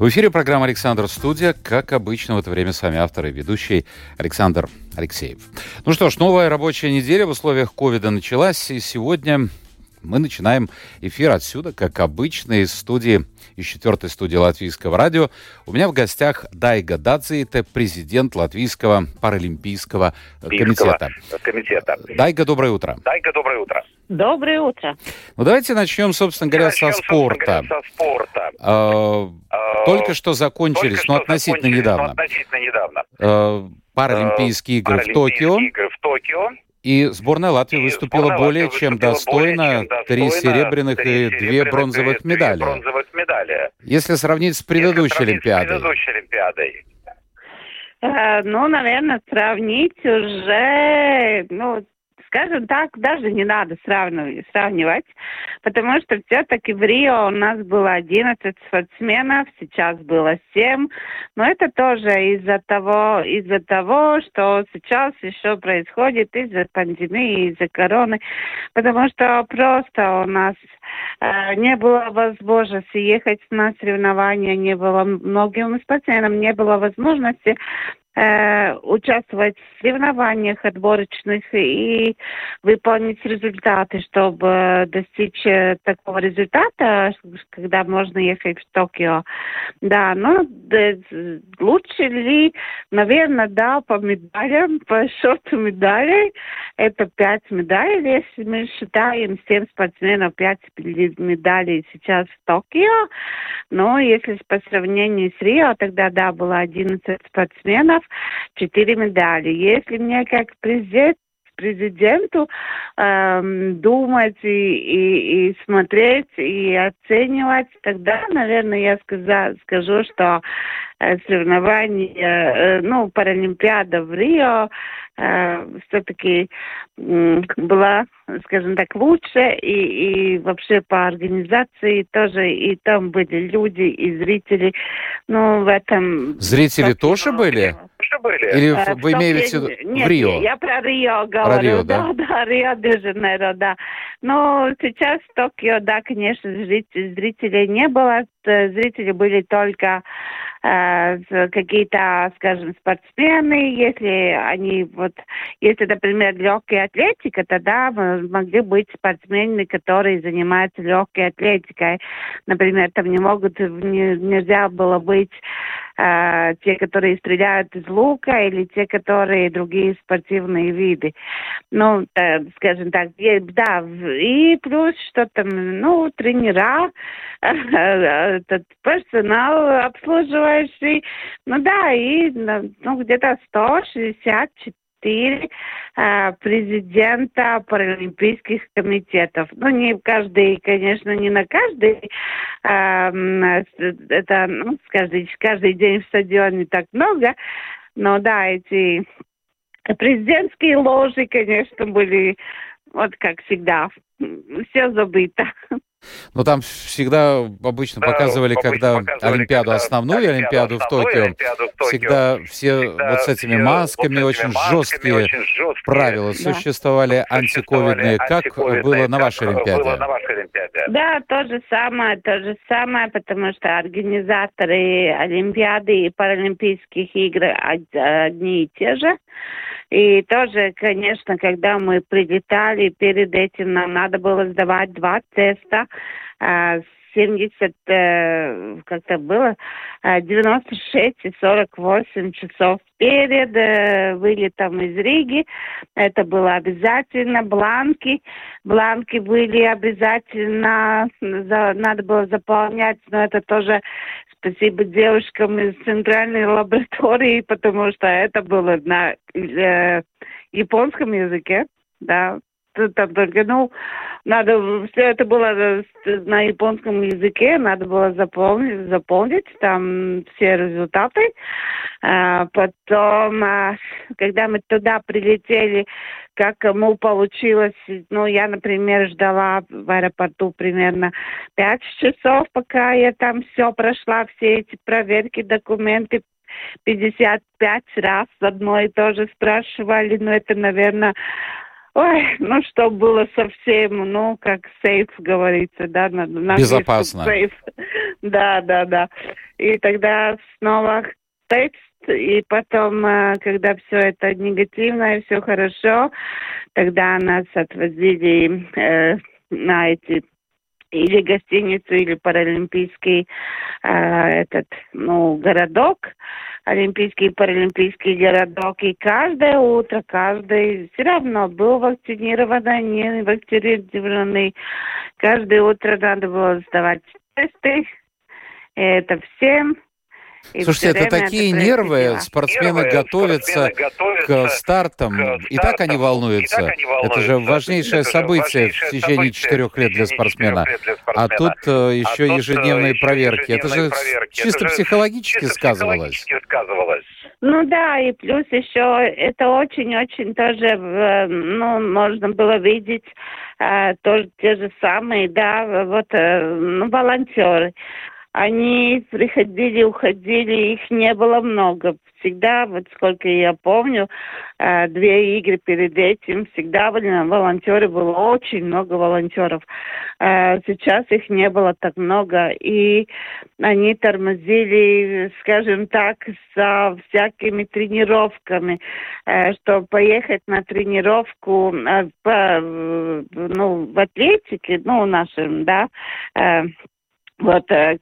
В эфире программа «Александр Студия». Как обычно, в это время с вами автор и ведущий Александр Алексеев. Ну что ж, новая рабочая неделя в условиях ковида началась, и сегодня мы начинаем эфир отсюда, как обычно, из студии, из четвертой студии Латвийского радио. У меня в гостях Дайга Дадзи, это президент Латвийского паралимпийского комитета. комитета. Дайга, доброе утро. Дайга, доброе утро. Доброе утро. Ну, давайте начнем, собственно говоря, начнем, со спорта. Говоря, со спорта. А, только что закончились, только но что относительно закончились, недавно. Но относительно недавно. А, Паралимпийские игры Паралимпийские в Токио. игры в Токио. И сборная Латвии И выступила сборная более Латвии чем выступила достойно. Три серебряных и две бронзовых медали. бронзовых медали. Если сравнить с Если предыдущей сравнить с Олимпиадой. предыдущей Олимпиадой. Э, ну, наверное, сравнить уже, ну, скажем так, даже не надо сравнивать, сравнивать потому что все-таки в Рио у нас было 11 спортсменов, сейчас было 7, но это тоже из-за того, из-за того, что сейчас еще происходит из-за пандемии, из-за короны, потому что просто у нас не было возможности ехать на соревнования, не было многим спортсменам не было возможности э, участвовать в соревнованиях отборочных и выполнить результаты, чтобы достичь э, такого результата, когда можно ехать в Токио. Да, ну, лучше ли, наверное, да, по медалям, по счету медалей, это пять медалей, если мы считаем всем спортсменов пять медалей сейчас в Токио. Но если по сравнению с Рио, тогда, да, было 11 спортсменов, четыре медали. Если мне как президент президенту эм, думать и, и, и смотреть и оценивать, тогда, наверное, я сказа, скажу, что соревнования, э, ну, Паралимпиада в Рио э, все-таки э, была, скажем так, лучше, и, и вообще по организации тоже, и там были люди, и зрители, ну, в этом... Зрители тоже были? Что были? Или Э, вы имеете в виду Нет, в Рио? я про Рио говорю. Рио, да? да? Да, Рио-де-Жанейро, да. Но сейчас в Токио, да, конечно, зрителей не было. Т- Зрители были только э, какие-то, скажем, спортсмены, если они вот, если, например, легкая атлетика, тогда могли быть спортсмены, которые занимаются легкой атлетикой. Например, там не могут, не- нельзя было быть э, те, которые стреляют из лука, или те, которые другие спортивные виды. Ну, э, скажем так, е- да, и плюс что там, ну, тренера, этот персонал обслуживающий, ну да, и ну, где-то 164 э, президента паралимпийских комитетов. Ну, не каждый, конечно, не на каждый, эм, это, ну, каждый, каждый день в стадионе так много, но да, эти президентские ложи, конечно, были, вот как всегда, все забыто. Ну, там всегда обычно Да, показывали, обычно когда показывали, Олимпиаду когда основную, Олимпиаду в основную Токио, Олимпиаду в Токио. всегда все Всегда вот с этими все масками, вот с очень масками, жесткие очень жесткие. правила Да. существовали, антиковидные. Как антиковидные. было на вашей Олимпиаде? Было на вашей Олимпиаде. Да, то же самое, то же самое, потому что организаторы Олимпиады и Паралимпийских игр од- одни и те же. И тоже, конечно, когда мы прилетали, перед этим нам надо было сдавать два теста. а, 70, э, как-то было, э, 96 и 48 часов перед э, вылетом из Риги. Это было обязательно. Бланки. Бланки были обязательно, за- надо было заполнять, но это тоже спасибо девушкам из центральной лаборатории, потому что это было на э, японском языке, да. Там только, ну, надо, все это было на японском языке, надо было заполнить, заполнить там все результаты. А, потом, а, когда мы туда прилетели, как кому получилось, ну, я, например, ждала в аэропорту примерно пять часов, пока я там все прошла, все эти проверки, документы, 55 раз одно и то же спрашивали, но это, наверное, Ой, ну что было совсем, ну, как сейф говорится, да, на, на Безопасно. Сейф. Да, да, да. И тогда снова тест, и потом, э, когда все это негативно и все хорошо, тогда нас отвозили э, на эти или гостиницу, или паралимпийский э, этот, ну, городок, олимпийский и паралимпийский городок. И каждое утро, каждый все равно был вакцинированный, не вакцинированный. Каждое утро надо было сдавать тесты. Это всем. И Слушайте, это такие это нервы, спортсмены нервы, готовятся спортсмены готовятся к стартам, к и так они волнуются. Так они волнуются. Это же важнейшее это событие важнейшее в течение четырех лет для спортсмена. А тут э, еще а ежедневные тут, проверки. Это же проверки. чисто это психологически чисто сказывалось. сказывалось. Ну да, и плюс еще это очень-очень тоже, э, ну, можно было видеть э, тоже те же самые, да, вот, э, ну, волонтеры. Они приходили, уходили, их не было много. Всегда, вот сколько я помню, э, две игры перед этим, всегда были волонтеры, было очень много волонтеров. Э, сейчас их не было так много, и они тормозили, скажем так, со всякими тренировками, э, чтобы поехать на тренировку по, ну, в атлетике, ну, нашем, да, вот э,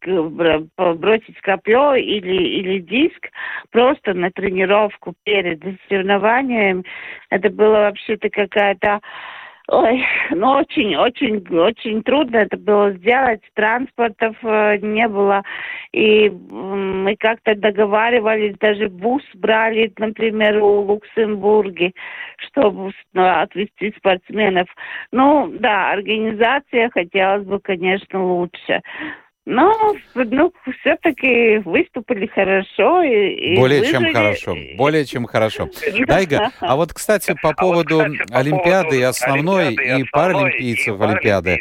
бросить копье или, или диск просто на тренировку перед соревнованием. Это было вообще-то какая-то Ой, ну очень, очень, очень трудно это было сделать. Транспортов э, не было. И мы как-то договаривались, даже бус брали, например, у Люксембурге, чтобы ну, отвезти спортсменов. Ну, да, организация хотелось бы, конечно, лучше. Но, ну, все-таки выступили хорошо. И, более выжили. чем хорошо, более чем хорошо. Дайга, а вот, кстати, по поводу а кстати, по Олимпиады поводу основной и паралимпийцев Олимпиады,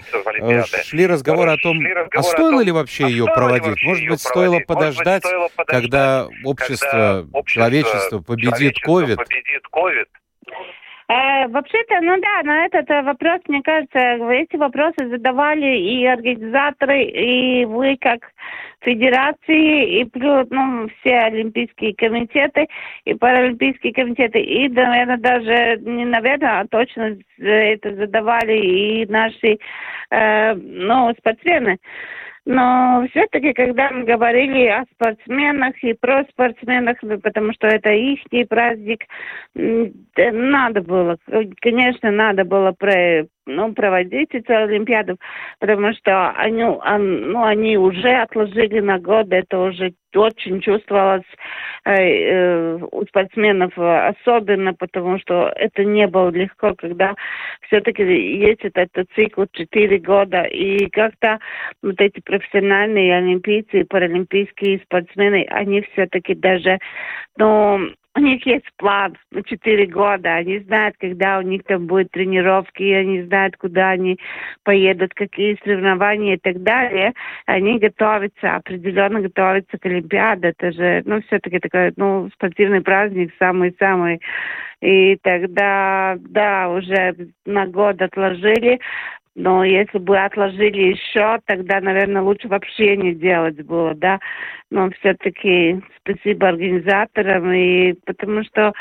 шли разговоры о том, а стоило ли вообще а ее проводить? Может быть, стоило подождать, когда общество, человечество победит ковид? Э, вообще-то, ну да, на этот э, вопрос, мне кажется, эти вопросы задавали и организаторы, и вы как федерации, и плюс, ну, все олимпийские комитеты, и паралимпийские комитеты, и, наверное, даже, не наверное, а точно это задавали и наши, э, ну, спортсмены. Но все-таки, когда мы говорили о спортсменах и про спортсменах, ну, потому что это их праздник, надо было, конечно, надо было ну, проводить эти Олимпиады, потому что они, ну, они уже отложили на год, это уже очень чувствовалось э, э, у спортсменов особенно, потому что это не было легко, когда все-таки есть этот, этот цикл 4 года, и как-то вот эти профессиональные олимпийцы и паралимпийские спортсмены, они все-таки даже, ну, у них есть план на 4 года. Они знают, когда у них там будут тренировки, они знают, куда они поедут, какие соревнования и так далее. Они готовятся, определенно готовятся к Олимпиаде. Это же, ну, все-таки такой, ну, спортивный праздник самый-самый. И тогда, да, уже на год отложили. Но если бы отложили еще, тогда, наверное, лучше вообще не делать было, да. Но все-таки спасибо организаторам, и потому что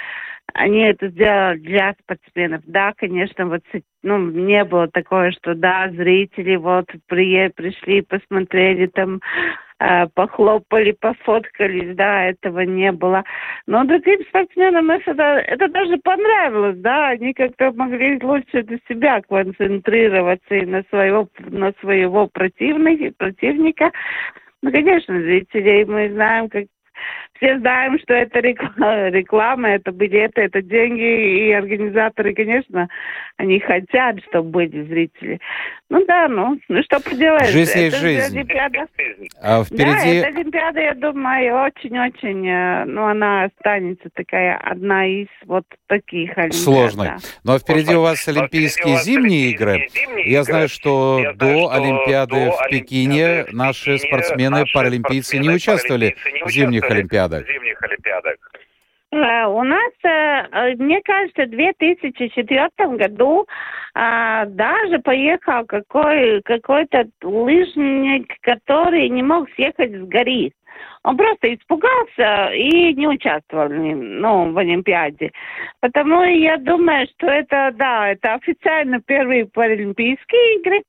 они это сделали для спортсменов. Да, конечно, вот ну, не было такое, что да, зрители вот при, пришли, посмотрели там Э, похлопали, пофоткались, да, этого не было. Но другим спортсменам это, это даже понравилось, да, они как-то могли лучше для себя концентрироваться и на своего, на своего противника, противника. Ну, конечно, зрителей мы знаем, как все знаем, что это реклама, реклама, это билеты, это деньги, и организаторы, конечно, они хотят, чтобы были зрители. Ну да, ну, ну что поделаешь. Жизнь это есть жизнь. Олимпиада. А впереди... Да, эта Олимпиада, я думаю, очень-очень, э, ну, она останется такая одна из вот таких Олимпиад. Сложной. Но впереди у вас Но впереди у Олимпийские вас зимние игры. зимние Я знаю, что Я знаю, до что Олимпиады до в Пекине Олимпиады в наши Пекине спортсмены наши паралимпийцы не участвовали паралимпийцы не в зимних участвовали Олимпиадах. зимних Олимпиадах. Э, У нас, э, э, мне кажется, в 2004 году даже поехал какой, какой-то лыжник, который не мог съехать с горы. Он просто испугался и не участвовал ну, в Олимпиаде. Потому я думаю, что это, да, это официально первые Паралимпийские игры.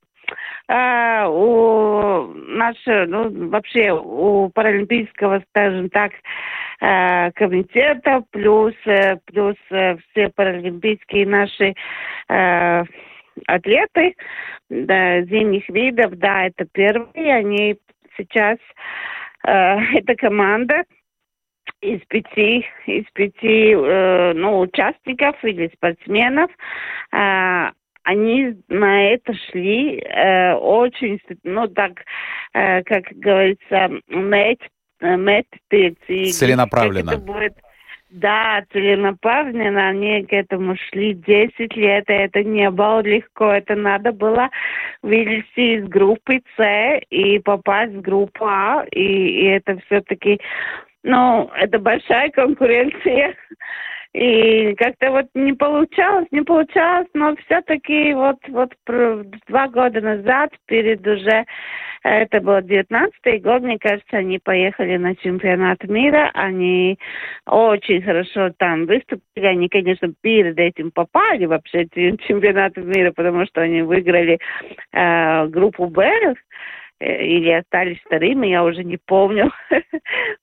А, у нашего, ну, вообще у Паралимпийского, скажем так, э, комитета, плюс, э, плюс э, все паралимпийские наши э, атлеты да, зимних видов, да, это первые, они сейчас, э, это команда из пяти, из пяти, э, ну, участников или спортсменов, э, они на это шли э, очень, ну так, э, как говорится, мет, мет, Целенаправленно. Это будет, да, целенаправленно они к этому шли 10 лет, и это не было легко, это надо было вылезти из группы С и попасть в группу А, и, и это все-таки, ну, это большая конкуренция. И как-то вот не получалось, не получалось, но все-таки вот, вот два года назад, перед уже, э, это был 19 год, мне кажется, они поехали на чемпионат мира, они очень хорошо там выступили, они, конечно, перед этим попали вообще в чемпионат мира, потому что они выиграли э, группу Б, э, или остались вторыми, я уже не помню.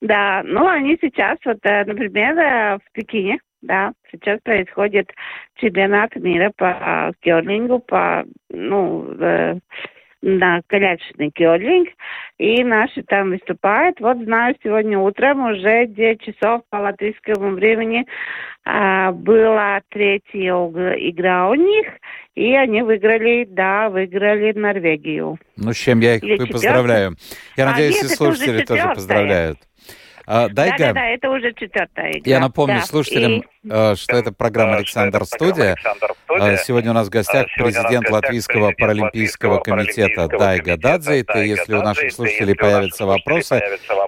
да, ну они сейчас, вот, э, например, в Пекине, да, сейчас происходит чемпионат мира по керлингу, по, ну, э, на колячный керлинг, и наши там выступают. Вот знаю, сегодня утром уже 9 часов по латвийскому времени а, была третья игра у них, и они выиграли, да, выиграли Норвегию. Ну, с чем я их и поздравляю. Я А, надеюсь, нет, и слушатели тоже поздравляют. А, Дайга, Да-да-да, это уже четвертая игра. я напомню Да. слушателям, И- э, что это программа Э, «Александр Студия». «Александр А, Студия». Сегодня у нас в гостях А, сегодня в президент Латвийского паралимпийского Латвийского комитета Дайга Дадзейт. И если у наших слушателей появятся вопросы,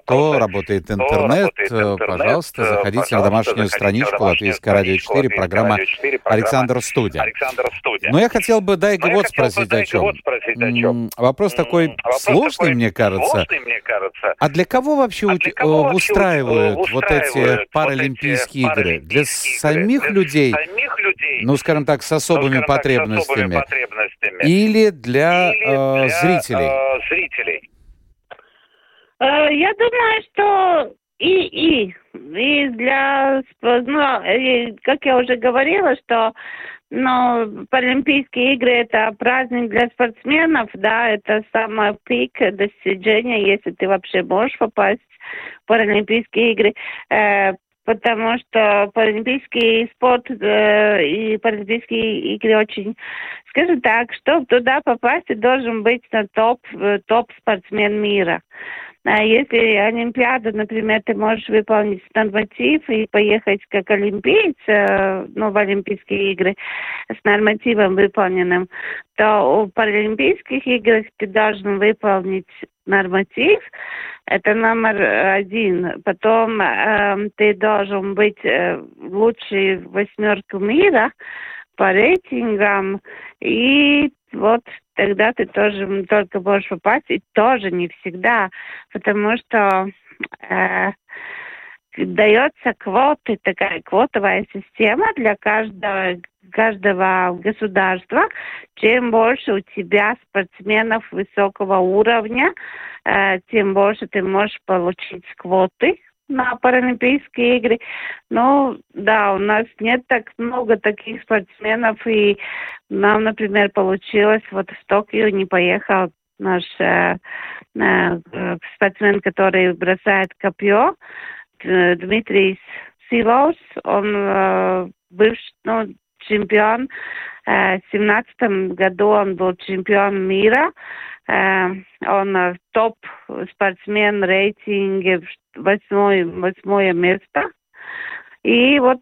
то работает интернет. Э. Пожалуйста, Э, заходите на домашнюю страничку Латвийское радио 4, страничку программа Латвийское радио 4, программа «Александр Студия». Но я хотел бы, Дайга, вот спросить о чем. Вопрос такой сложный, мне кажется. А для кого вообще А для э, устраивают вот эти устраивают вот паралимпийские эти игры? Для паралимпийские самих игры? людей, Для самих людей, ну, скажем так, с ну, особыми скажем так, с особыми потребностями, потребностями. или для, Или э, для, зрителей? э, зрителей. Э, Я думаю, что и и и для ну, и, как я уже говорила, что ну, Паралимпийские игры это праздник для спортсменов, да, это самый пик достижения, если ты вообще можешь попасть Паралимпийские игры. Э, потому что паралимпийский спорт э, и паралимпийские игры очень, скажем так, чтобы туда попасть, ты должен быть на топ, э, топ спортсмен мира. А если Олимпиада, например, ты можешь выполнить норматив и поехать как олимпиец, э, ну, в Олимпийские игры с нормативом выполненным, то у Паралимпийских игр ты должен выполнить норматив, это номер один. Потом э, ты должен быть э, лучший в восьмерку мира по рейтингам, и вот тогда ты тоже только можешь попасть, и тоже не всегда, потому что э, дается квоты, такая квотовая система для каждого каждого государства, чем больше у тебя спортсменов высокого уровня, э, тем больше ты можешь получить квоты на Паралимпийские игры. Ну, да, у нас нет так много таких спортсменов, и нам, например, получилось, вот в Токио не поехал наш э, э, спортсмен, который бросает копье, э, Дмитрий Силос, он э, бывший ну, чемпион. Э, в семнадцатом году он был чемпион мира. Э, он э, топ-спортсмен рейтинге восьмое, восьмое место. И вот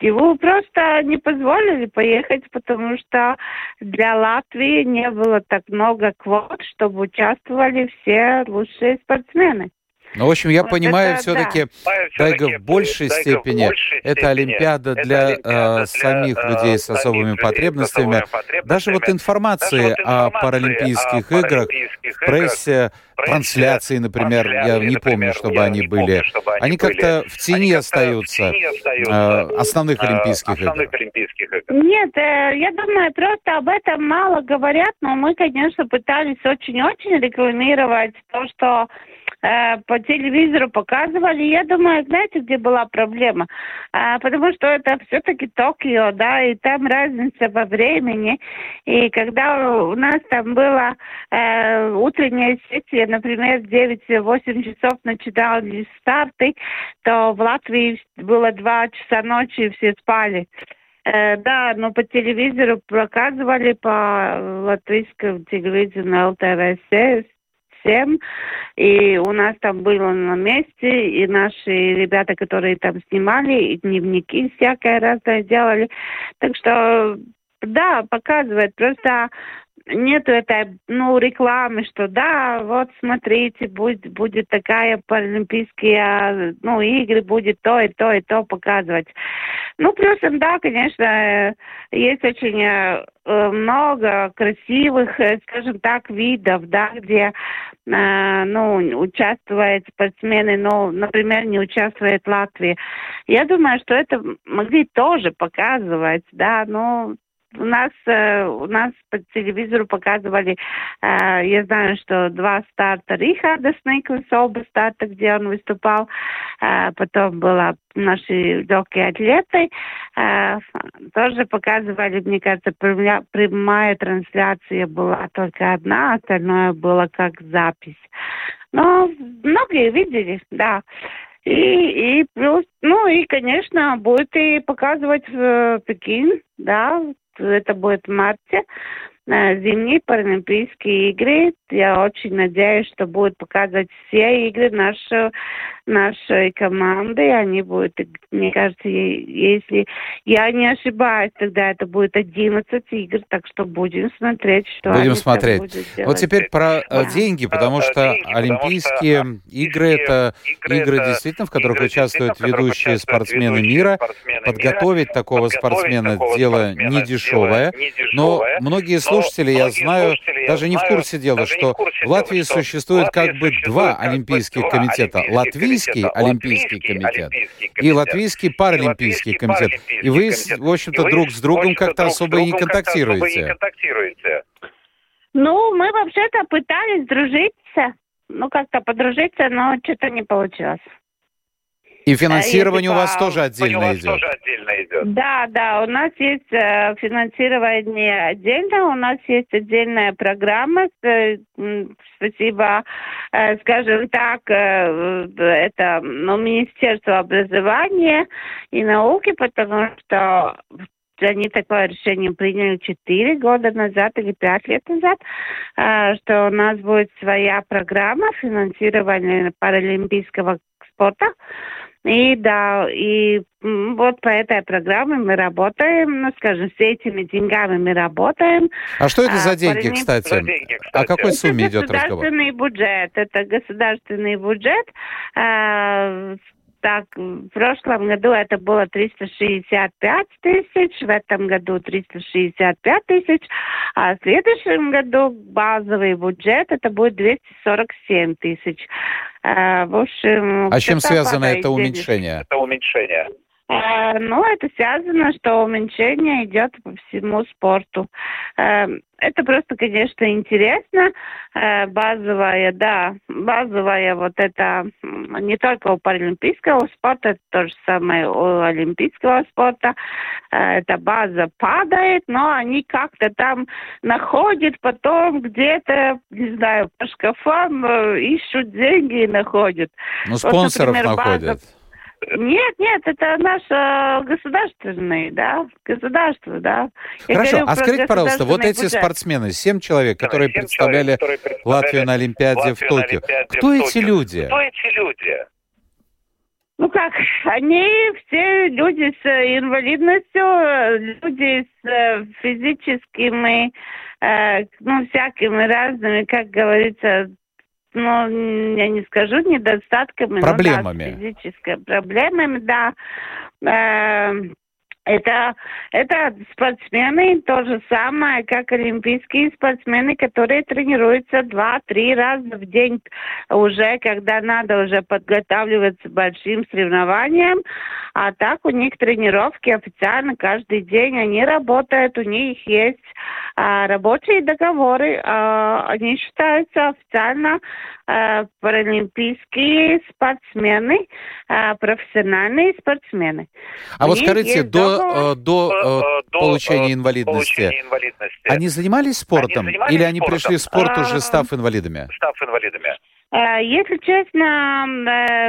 его просто не позволили поехать, потому что для Латвии не было так много квот, чтобы участвовали все лучшие спортсмены. Ну, в общем, я вот понимаю, все-таки, да. Тайга, в большей Тайга степени, в большей это Олимпиада это для, олимпиада э, самих для, людей с особыми людей потребностями. С особыми Даже вот информации Даже вот о Паралимпийских о играх в прессе, трансляции, например, я не помню, чтобы они были. Чтобы они они как-то в тени остаются, э, основных э, Олимпийских основных игр. Олимпийских игр. Нет, э, я думаю, просто об этом мало говорят, но мы, конечно, пытались очень-очень рекламировать то, что Э, по телевизору показывали. Я думаю, знаете, где была проблема? А, потому что это все-таки Токио, да, и там разница во времени. И когда у нас там была э, утренняя сессия, например, в 9-8 часов начинались старты, то в Латвии было 2 часа ночи, и все спали. Э, да, но по телевизору показывали по латвийскому телевидению ЛТВС всем. И у нас там было на месте, и наши ребята, которые там снимали, и дневники всякое разное делали. Так что, да, показывает. Просто нету этой, ну, рекламы, что да, вот смотрите, будет, будет такая паралимпийские, ну, игры, будет то и то и то показывать. Ну, плюсом, да, конечно, есть очень э, много красивых, э, скажем так, видов, да, где, э, ну, участвуют спортсмены, но, например, не участвует Латвия. Я думаю, что это могли тоже показывать, да, но у нас э, у нас по телевизору показывали, э, я знаю, что два старта Рихарда Снейклиса, оба старта, где он выступал. Э, потом была наши легкие атлеты. Тоже показывали, мне кажется, прямая трансляция была только одна, остальное было как запись. Но многие видели, да. И, и плюс, ну и, конечно, будет и показывать в Пекин, да, это будет в марте, зимние Паралимпийские игры. Я очень надеюсь, что будут показывать все игры нашей, нашей команды. Они будут, мне кажется, если я не ошибаюсь, тогда это будет 11 игр, так что будем смотреть, что Будем они смотреть. Будут Вот теперь про э, да. деньги, потому что деньги, Олимпийские потому что игры это игры, действительно, в которых игры, участвуют ведущие спортсмены мира. Спортсмены Подготовить мира. такого Подготовить спортсмена такого дело спортсмена не дешевое, не дешевое, но многие слушатели, я знаю, даже не в курсе дела, что в Латвии существует как бы два олимпийских комитета. Латвийский олимпийский комитет и Латвийский паралимпийский комитет. И вы, в общем-то, друг с другом как-то особо и не контактируете. Ну, мы вообще-то пытались дружиться, ну, как-то подружиться, но что-то не получилось. И финансирование у вас тоже отдельно идет? Тоже отдельно идет. Да, да, у нас есть э, финансирование отдельно, у нас есть отдельная программа, э, спасибо, э, скажем так, э, это ну, Министерство образования и науки, потому что они такое решение приняли четыре года назад или пять лет назад, э, что у нас будет своя программа финансирования паралимпийского спорта. И да, и вот по этой программе мы работаем, ну, скажем, с этими деньгами мы работаем. А что это за а, деньги, кстати? За деньги, кстати? О какой сумме это идет разговор? государственный бюджет. Это государственный бюджет. А, так, в прошлом году это было 365 тысяч, в этом году 365 тысяч, а в следующем году базовый бюджет это будет 247 тысяч. А, в общем... А чем связано это уменьшение? Это уменьшение. Э, ну, это связано, что уменьшение идет по всему спорту. Э, это просто, конечно, интересно. Э, базовая, да, базовая вот это не только у паралимпийского спорта, это то же самое у олимпийского спорта. Эта база падает, но они как-то там находят потом где-то, не знаю, по шкафам ищут деньги и находят. Ну, спонсоров вот, например, находят. База нет, нет, это наш э, государственный, да, государство, да. Я Хорошо, а скажите, пожалуйста, вот эти бюджет. спортсмены, семь человек, которые, да, представляли, человек, которые представляли Латвию на Олимпиаде Латвию в Токио, Олимпиаде кто в эти Токио. люди? Кто эти люди? Ну как, они все люди с инвалидностью, люди с э, физическими, э, ну, всякими разными, как говорится, ну, я не скажу недостатками, проблемами. но да, физическими проблемами, да. Э, это, это спортсмены то же самое, как олимпийские спортсмены, которые тренируются два-три раза в день уже, когда надо уже подготавливаться к большим соревнованиям. А так у них тренировки официально каждый день, они работают, у них есть а, рабочие договоры, а, они считаются официально паралимпийские спортсмены, а, профессиональные спортсмены. А вот скажите, до Э, до, до, до получения э, инвалидности. Получения инвалидности. Они занимались спортом? Они занимались Или они спортом? пришли в спорт уже став инвалидами? Став инвалидами. Если честно,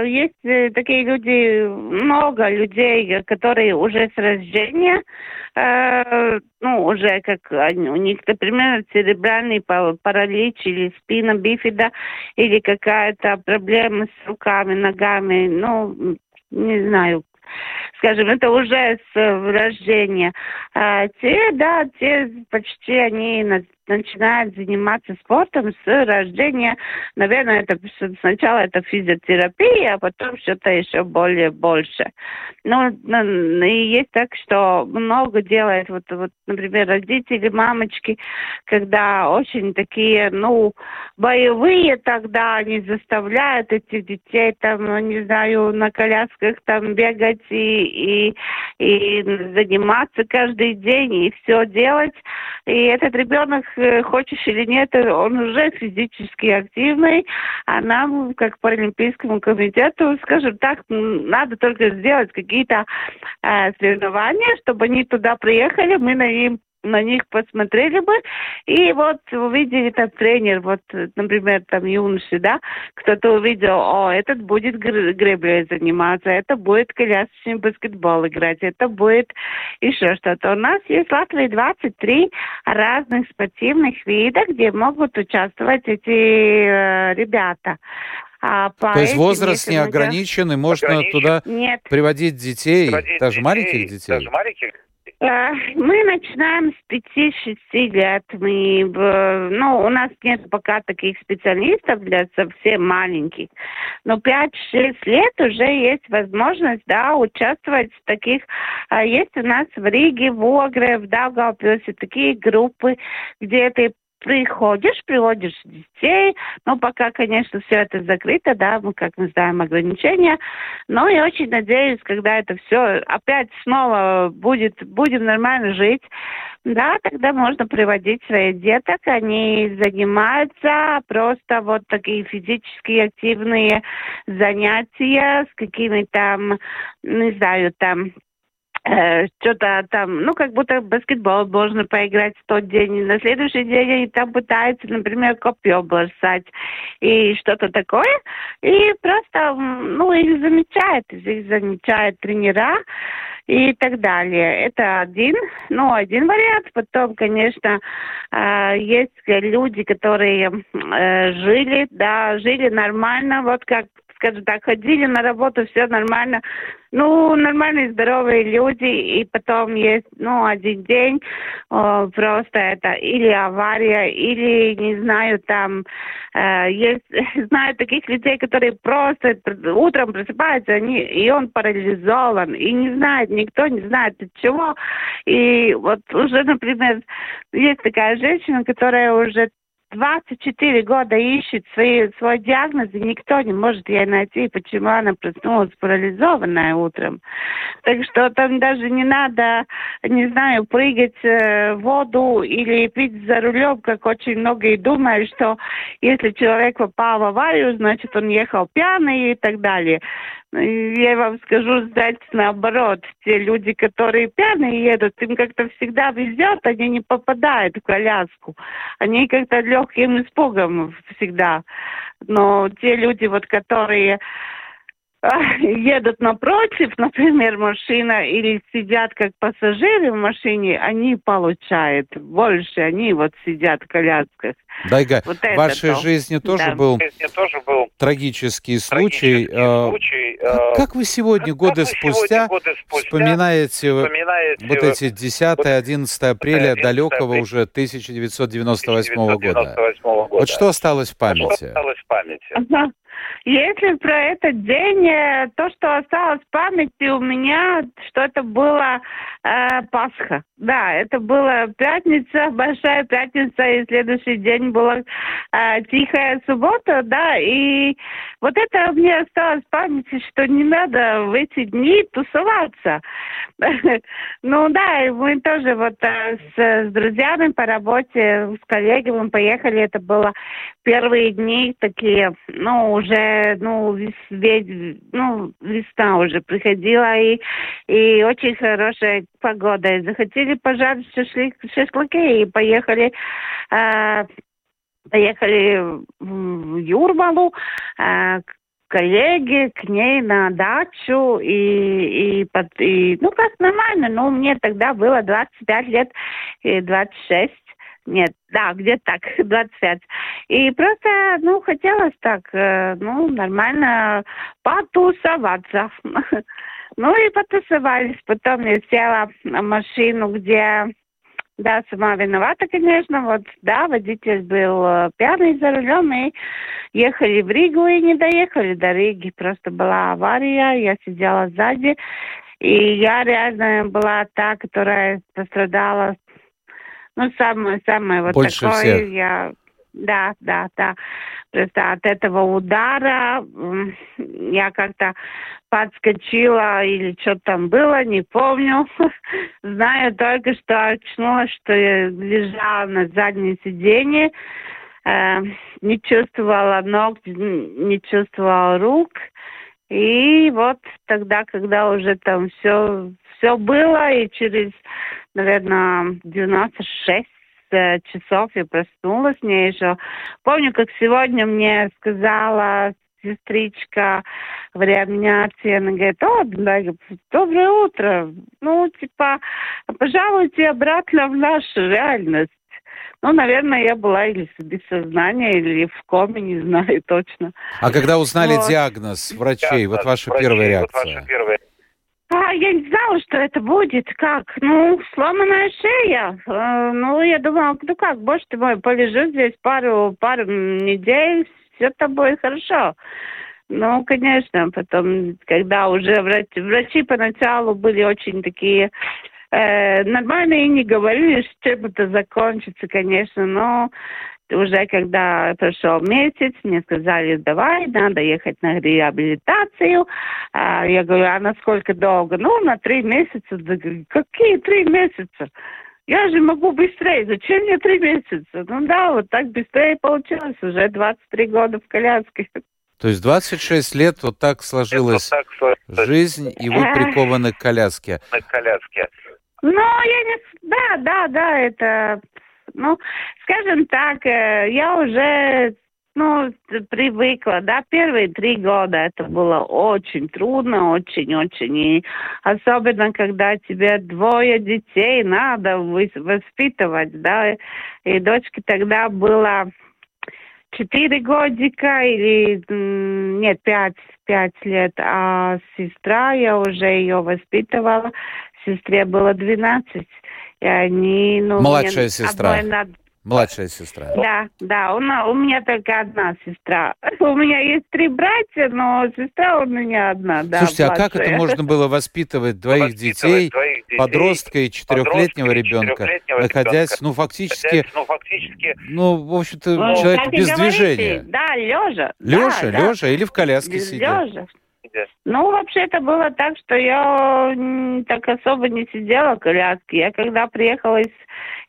есть такие люди, много людей, которые уже с рождения, ну, уже как у них, например, церебральный паралич или спина бифида, или какая-то проблема с руками, ногами, ну, не знаю, скажем, это уже с рождения. А те, да, те почти они начинают заниматься спортом с рождения. Наверное, это сначала это физиотерапия, а потом что-то еще более больше. Ну, и есть так, что много делает, вот, вот, например, родители, мамочки, когда очень такие, ну, боевые, тогда они заставляют этих детей там, ну, не знаю, на колясках там бегать и, и, и заниматься каждый день и все делать. И этот ребенок хочешь или нет, он уже физически активный, а нам, как по Олимпийскому комитету, скажем так, надо только сделать какие-то э, соревнования, чтобы они туда приехали, мы на ним на них посмотрели бы, и вот увидели там тренер, вот, например, там юноши, да, кто-то увидел, о, этот будет греблей заниматься, это будет колясочный баскетбол играть, это будет еще что-то. У нас есть в Латвии 23 разных спортивных вида, где могут участвовать эти э, ребята. А То есть возраст не ограничен, и можно ограничен. туда Нет. приводить детей, приводить даже детей, маленьких детей? Даже маленьких мы начинаем с 5-6 лет. Мы, ну, у нас нет пока таких специалистов для совсем маленьких. Но 5-6 лет уже есть возможность, да, участвовать в таких... Э, есть у нас в Риге, в Огре, в Даугавпилсе такие группы, где ты приходишь, приводишь детей, но пока, конечно, все это закрыто, да, мы, как мы знаем, ограничения, но я очень надеюсь, когда это все опять снова будет, будем нормально жить, да, тогда можно приводить своих деток, они занимаются просто вот такие физически активные занятия с какими-то, не знаю, там Э, что-то там, ну, как будто баскетбол можно поиграть в тот день. И на следующий день они там пытаются, например, копье бросать и что-то такое. И просто, ну, их замечают, их замечают тренера и так далее. Это один, ну, один вариант. Потом, конечно, э, есть люди, которые э, жили, да, жили нормально, вот как скажем так, ходили на работу, все нормально. Ну, нормальные, здоровые люди, и потом есть, ну, один день о, просто это или авария, или, не знаю, там, э, есть, знаю таких людей, которые просто утром просыпаются, они, и он парализован, и не знает, никто не знает от чего. И вот уже, например, есть такая женщина, которая уже 24 года ищет свои, свой диагноз, и никто не может ей найти, почему она проснулась парализованная утром. Так что там даже не надо, не знаю, прыгать э, в воду или пить за рулем, как очень многие думают, что если человек попал в аварию, значит, он ехал пьяный и так далее. Я вам скажу, знаете, наоборот. Те люди, которые пьяные едут, им как-то всегда везет, они не попадают в коляску. Они как-то легким испугом всегда. Но те люди, вот, которые едут напротив, например, машина, или сидят как пассажиры в машине, они получают больше, они вот сидят в колясках. Дайга, вот в вашей то. жизни тоже, да. был жизни тоже был трагический случай. Трагический э, случай. Как, как вы сегодня, как, годы, как спустя, годы спустя вспоминаете, вспоминаете вот эти 10-11 апреля 11 далекого апреля. уже 1998, 1998 года? года? Вот что осталось в памяти? Что осталось в памяти? Ага. Если про этот день, э, то, что осталось в памяти у меня, что это было э, Пасха. Да, это была пятница, большая пятница, и следующий день была э, тихая суббота, да, и вот это мне осталось в памяти, что не надо в эти дни тусоваться. Ну да, и мы тоже вот э, с, друзьями по работе, с коллегами поехали, это было первые дни такие, ну, уже, ну, весь, ну, весна уже приходила, и, и очень хорошая погода. И захотели пожарить шашлык, шашлыки, и поехали э, поехали в Юрмалу э, к к ней на дачу, и, и, под, и ну, как нормально, ну, мне тогда было 25 лет, и 26, нет, да, где-то так, 25. И просто, ну, хотелось так, э, ну, нормально потусоваться. Ну и потусовались. Потом я села в машину, где да, сама виновата, конечно. Вот, да, водитель был э, пьяный за рулем, и ехали в Ригу и не доехали до Риги. Просто была авария, я сидела сзади, и я реально была та, которая пострадала. Ну, самое, самое вот Больше такое. Всех. Я да, да, да. Просто от этого удара я как-то подскочила или что там было, не помню. Знаю только, что очнулась, что я лежала на заднем сиденье, э, не чувствовала ног, не чувствовала рук. И вот тогда, когда уже там все, все было, и через, наверное, 96 Э, часов я проснулась, мне еще... Помню, как сегодня мне сказала сестричка в реанимации, она говорит, о, доброе утро, ну, типа, пожалуйте обратно в нашу реальность. Ну, наверное, я была или без сознания, или в коме, не знаю точно. А когда узнали вот. диагноз врачей, диагноз, вот ваша врачей, первая реакция? Вот ваша первая я не знала, что это будет. Как? Ну, сломанная шея. Э, ну, я думала, ну как, боже ты мой, полежу здесь пару, пару недель, все тобой хорошо. Ну, конечно, потом, когда уже врачи, врачи поначалу были очень такие э, нормальные не говорили, что чем это закончится, конечно, но уже когда прошел месяц, мне сказали, давай, надо ехать на реабилитацию. А, я говорю, а насколько долго? Ну, на три месяца. Какие три месяца? Я же могу быстрее. Зачем мне три месяца? Ну да, вот так быстрее получилось. Уже 23 года в коляске. То есть 26 лет вот так сложилась вот так жизнь, и вы прикованы к коляске. К коляске. Ну, я не... Да, да, да, это ну, скажем так, э, я уже ну, привыкла, да, первые три года это было очень трудно, очень-очень, и особенно, когда тебе двое детей надо воспитывать, да, и дочке тогда было четыре годика или, нет, пять, пять лет, а сестра, я уже ее воспитывала, сестре было двенадцать. И они, ну, Младшая сестра. Младшая сестра. Да, да, у, у меня только одна сестра. У меня есть три братья, но сестра у меня одна, да. Слушайте, младшая. а как это можно было воспитывать двоих детей, двоих детей, подростка и четырехлетнего ребенка, четырехлетнего находясь, ребенка, ну, фактически, находясь, ну, фактически, ну, в общем-то, Ну, человек без говорите, движения. Да, лежа. Лежа, да, да. лежа или в коляске сидя. Лежа. Ну, вообще это было так, что я так особо не сидела в коляске. Я когда приехала из,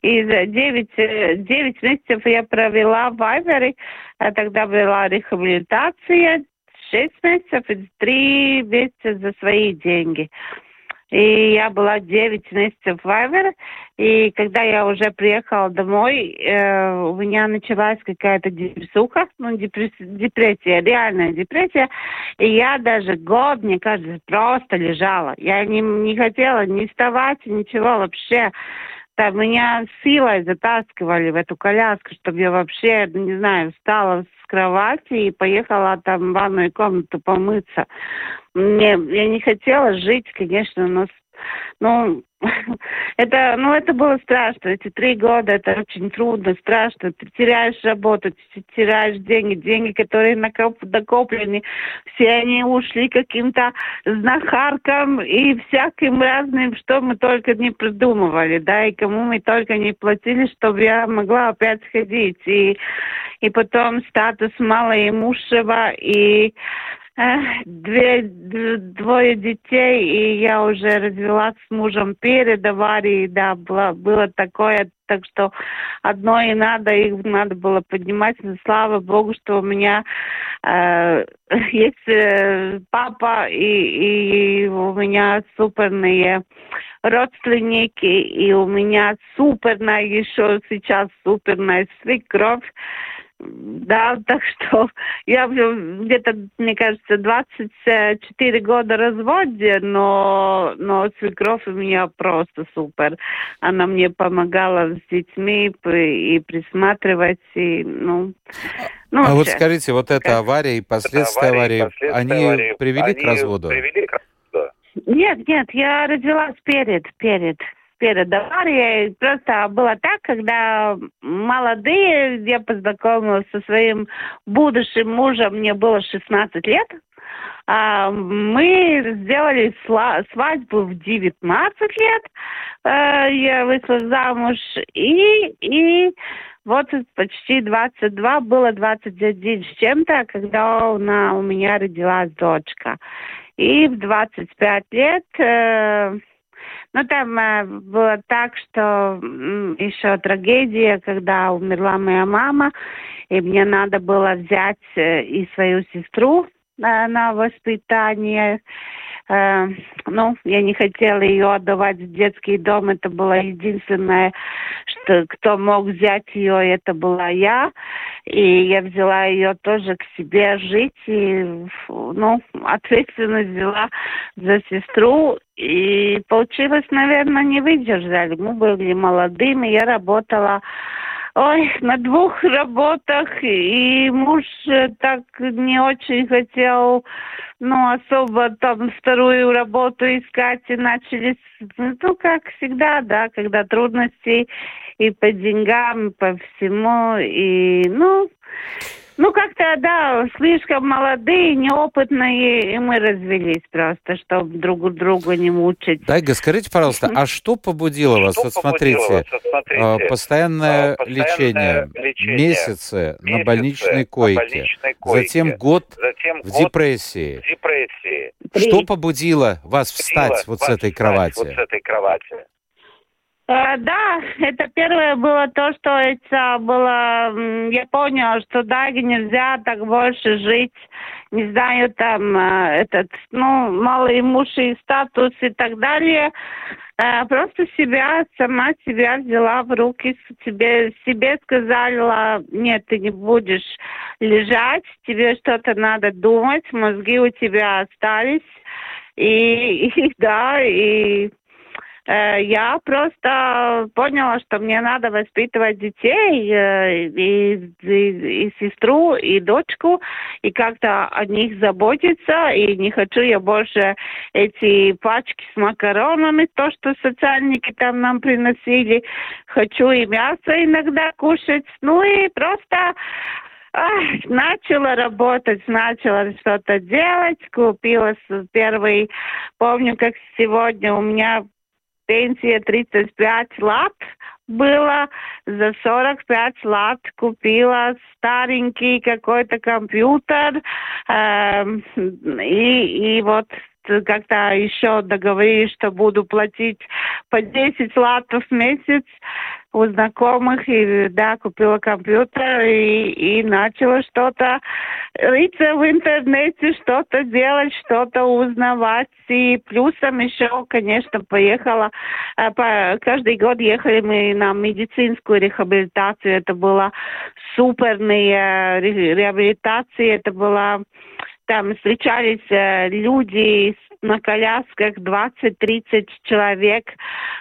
из 9, 9 месяцев я провела в Вайбере, а тогда была рехабилитация, 6 месяцев и 3 месяца за свои деньги. И я была 9 месяцев в Вайбере, и когда я уже приехала домой, э, у меня началась какая-то депрессуха, ну, депресс- депрессия, реальная депрессия. И я даже год, мне кажется, просто лежала. Я не, не хотела ни вставать, ничего вообще. Там меня силой затаскивали в эту коляску, чтобы я вообще, не знаю, встала с кровати и поехала там в ванную комнату помыться. Мне, я не хотела жить, конечно, но, с- ну, это, ну, это было страшно. Эти три года, это очень трудно, страшно. Ты теряешь работу, ты теряешь деньги, деньги, которые накоп- накоплены, все они ушли каким-то знахаркам и всяким разным, что мы только не придумывали, да, и кому мы только не платили, чтобы я могла опять ходить. И, и потом статус малоимущего, и две, двое детей, и я уже развелась с мужем перед аварией, да, было, было такое, так что одно и надо, их надо было поднимать, но слава богу, что у меня э, есть э, папа, и, и у меня суперные родственники, и у меня суперная еще сейчас суперная свекровь, да, так что я где-то, мне кажется, 24 года разводе, но, но свекровь у меня просто супер. Она мне помогала с детьми и присматривать, и, ну... ну А вот скажите, вот эта авария и последствия аварии, аварии, последствия они аварии, привели к они разводу? Привели к разводу. Нет, нет, я родилась перед, перед, перед аварией. Просто было так, когда молодые, я познакомилась со своим будущим мужем, мне было 16 лет. А, мы сделали свадьбу в 19 лет. Э, я вышла замуж. И, и вот почти 22, было 21 с чем-то, когда она, у меня родилась дочка. И в 25 лет, э, ну там э, было так, что м, еще трагедия, когда умерла моя мама, и мне надо было взять э, и свою сестру э, на воспитание. Э, ну, я не хотела ее отдавать в детский дом, это было единственное, что кто мог взять ее, это была я. И я взяла ее тоже к себе жить, и, ну, ответственность взяла за сестру. И получилось, наверное, не выдержали. Мы были молодыми, я работала Ой, на двух работах, и муж э, так не очень хотел, ну, особо там вторую работу искать, и начались, ну, как всегда, да, когда трудности и по деньгам, и по всему, и, ну, ну, как-то, да, слишком молодые, неопытные, и мы развелись просто, чтобы друг друга не мучить. Дайга, скажите, пожалуйста, а что побудило вас? Что Вот смотрите, вас? Вот смотрите, а, постоянное, а, постоянное лечение, лечение, месяцы, на больничной на койке, больничной койке, затем год затем в год депрессии. в депрессии. Что побудило вас встать Сила вот вас с этой встать кровати? Вот с этой кровати. Э, Да, это первое было то, что это было, я поняла, что да, нельзя так больше жить, не знаю, там, э, этот, ну, малоимущий статус и так далее. Э, Просто себя, сама себя взяла в руки, тебе, себе сказала, нет, ты не будешь лежать, тебе что-то надо думать, мозги у тебя остались. И, и да, и Я просто поняла, что мне надо воспитывать детей, э, и, и, и сестру, и дочку, и как-то о них заботиться. И не хочу я больше эти пачки с макаронами, то, что социальники там нам приносили. Хочу и мясо иногда кушать. Ну и просто Ах, начала работать, начала что-то делать, купила первый, помню, как сегодня у меня пенсия 35 лат было, за 45 лат купила старенький какой-то компьютер, э, и, и вот как-то еще договорились, что буду платить по 10 латов в месяц у знакомых, и да, купила компьютер и, и начала что-то рыться в интернете, что-то делать, что-то узнавать. И плюсом еще, конечно, поехала, э, по, каждый год ехали мы на медицинскую рехабилитацию. Это была суперная реабилитация, это была там встречались э, люди на колясках 20-30 человек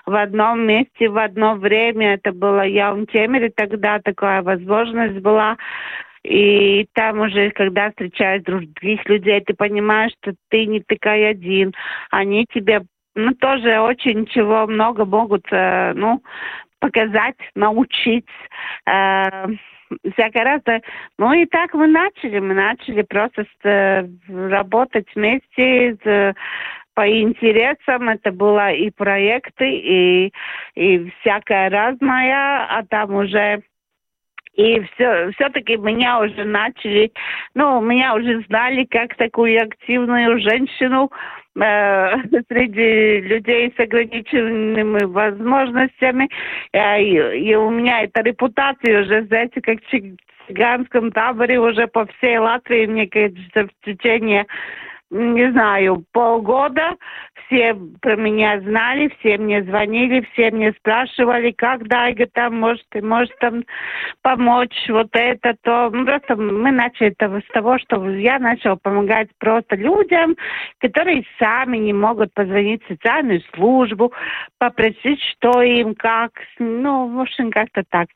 в одном месте в одно время. Это было я в Темере тогда такая возможность была. И там уже, когда встречаешь других людей, ты понимаешь, что ты не такой один. Они тебе ну, тоже очень чего много могут, э, ну, показать, научить. Э, всякое разное. Ну и так мы начали. Мы начали просто э, работать вместе с, по интересам. Это было и проекты, и, и всякое разное. А там уже и все, все-таки меня уже начали, ну, меня уже знали как такую активную женщину э, среди людей с ограниченными возможностями. Э, и, и у меня эта репутация уже, знаете, как в цыганском таборе уже по всей Латвии, мне кажется, в течение не знаю, полгода все про меня знали, все мне звонили, все мне спрашивали, как Дайга там может, и может там помочь, вот это, то. Ну, просто мы начали это с того, что я начала помогать просто людям, которые сами не могут позвонить в социальную службу, попросить, что им, как, ну, в общем, как-то так.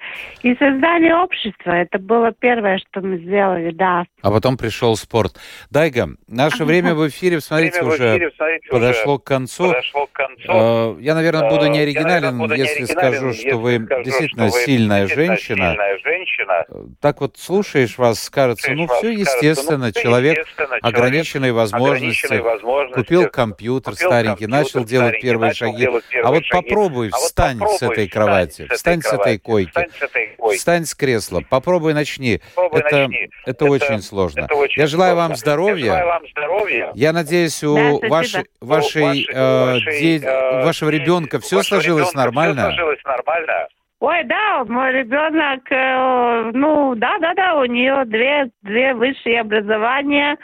И создали общество, это было первое, что мы сделали, да. А потом пришел спорт. Дайга, наше время время в эфире, смотрите, Время уже эфире, смотрите, подошло уже к концу. подошло к концу. Э, Я, наверное, буду Э, не я, оригинален, наверное, буду если оригинален, скажу, если что вы скажу, действительно что вы сильная женщина. сильная женщина. Э, Так вот слушаешь вас, кажется, ну все кажется, естественно, ну, человек естественно, человек ограниченные возможности, возможности, купил компьютер купил старенький, компьютер начал делать первые начал шаги. делать А первые вот шаги. попробуй А вот встань попробуй кровати, с встань с этой кровати, койки, Встань с этой койки. встань с кресла, попробуй начни. Это, это очень сложно. Я желаю вам здоровья. Здоровья. Я надеюсь, у Да, спасибо. вашей, вашей, вашей, э, вашей, де- э, вашего ребенка все вашего сложилось ребенка нормально? Все сложилось нормально. Ой, да, мой ребенок, э, ну, да, да, да, у нее две, две высшие образования.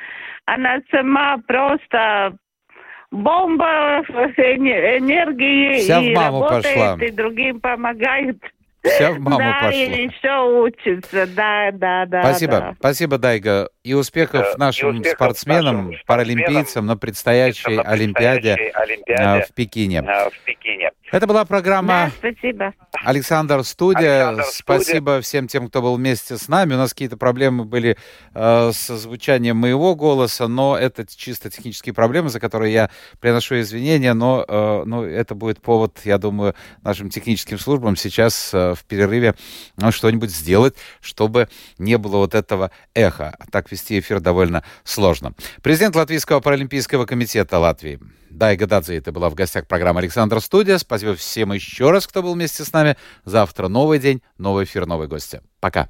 Она сама просто бомба эне- энергии Вся в и маму работает, пошла. и другим помогает. Вся в маму да, пошла. или еще учится, да, да, да. Спасибо, да. спасибо, Дайга. И успехов Э, нашим и успехов спортсменам, нашим паралимпийцам на предстоящей На Олимпиаде предстоящей э, Олимпиаде в Пекине. э, в Пекине. Это была программа Да, спасибо. Александр Студия. Александр Спасибо всем тем, кто был вместе с нами. У нас какие-то проблемы были э, со звучанием моего голоса, но это чисто технические проблемы, за которые я приношу извинения, но, э, ну, это будет повод, я думаю, нашим техническим службам сейчас э, в перерыве ну, что-нибудь сделать, чтобы не было вот этого эха. Так вести эфир довольно сложно. Президент Латвийского паралимпийского комитета Латвии Дайга Дадзе, это была в гостях программы Александр Студия. Спасибо всем еще раз, кто был вместе с нами. Завтра новый день, новый эфир, новые гости. Пока.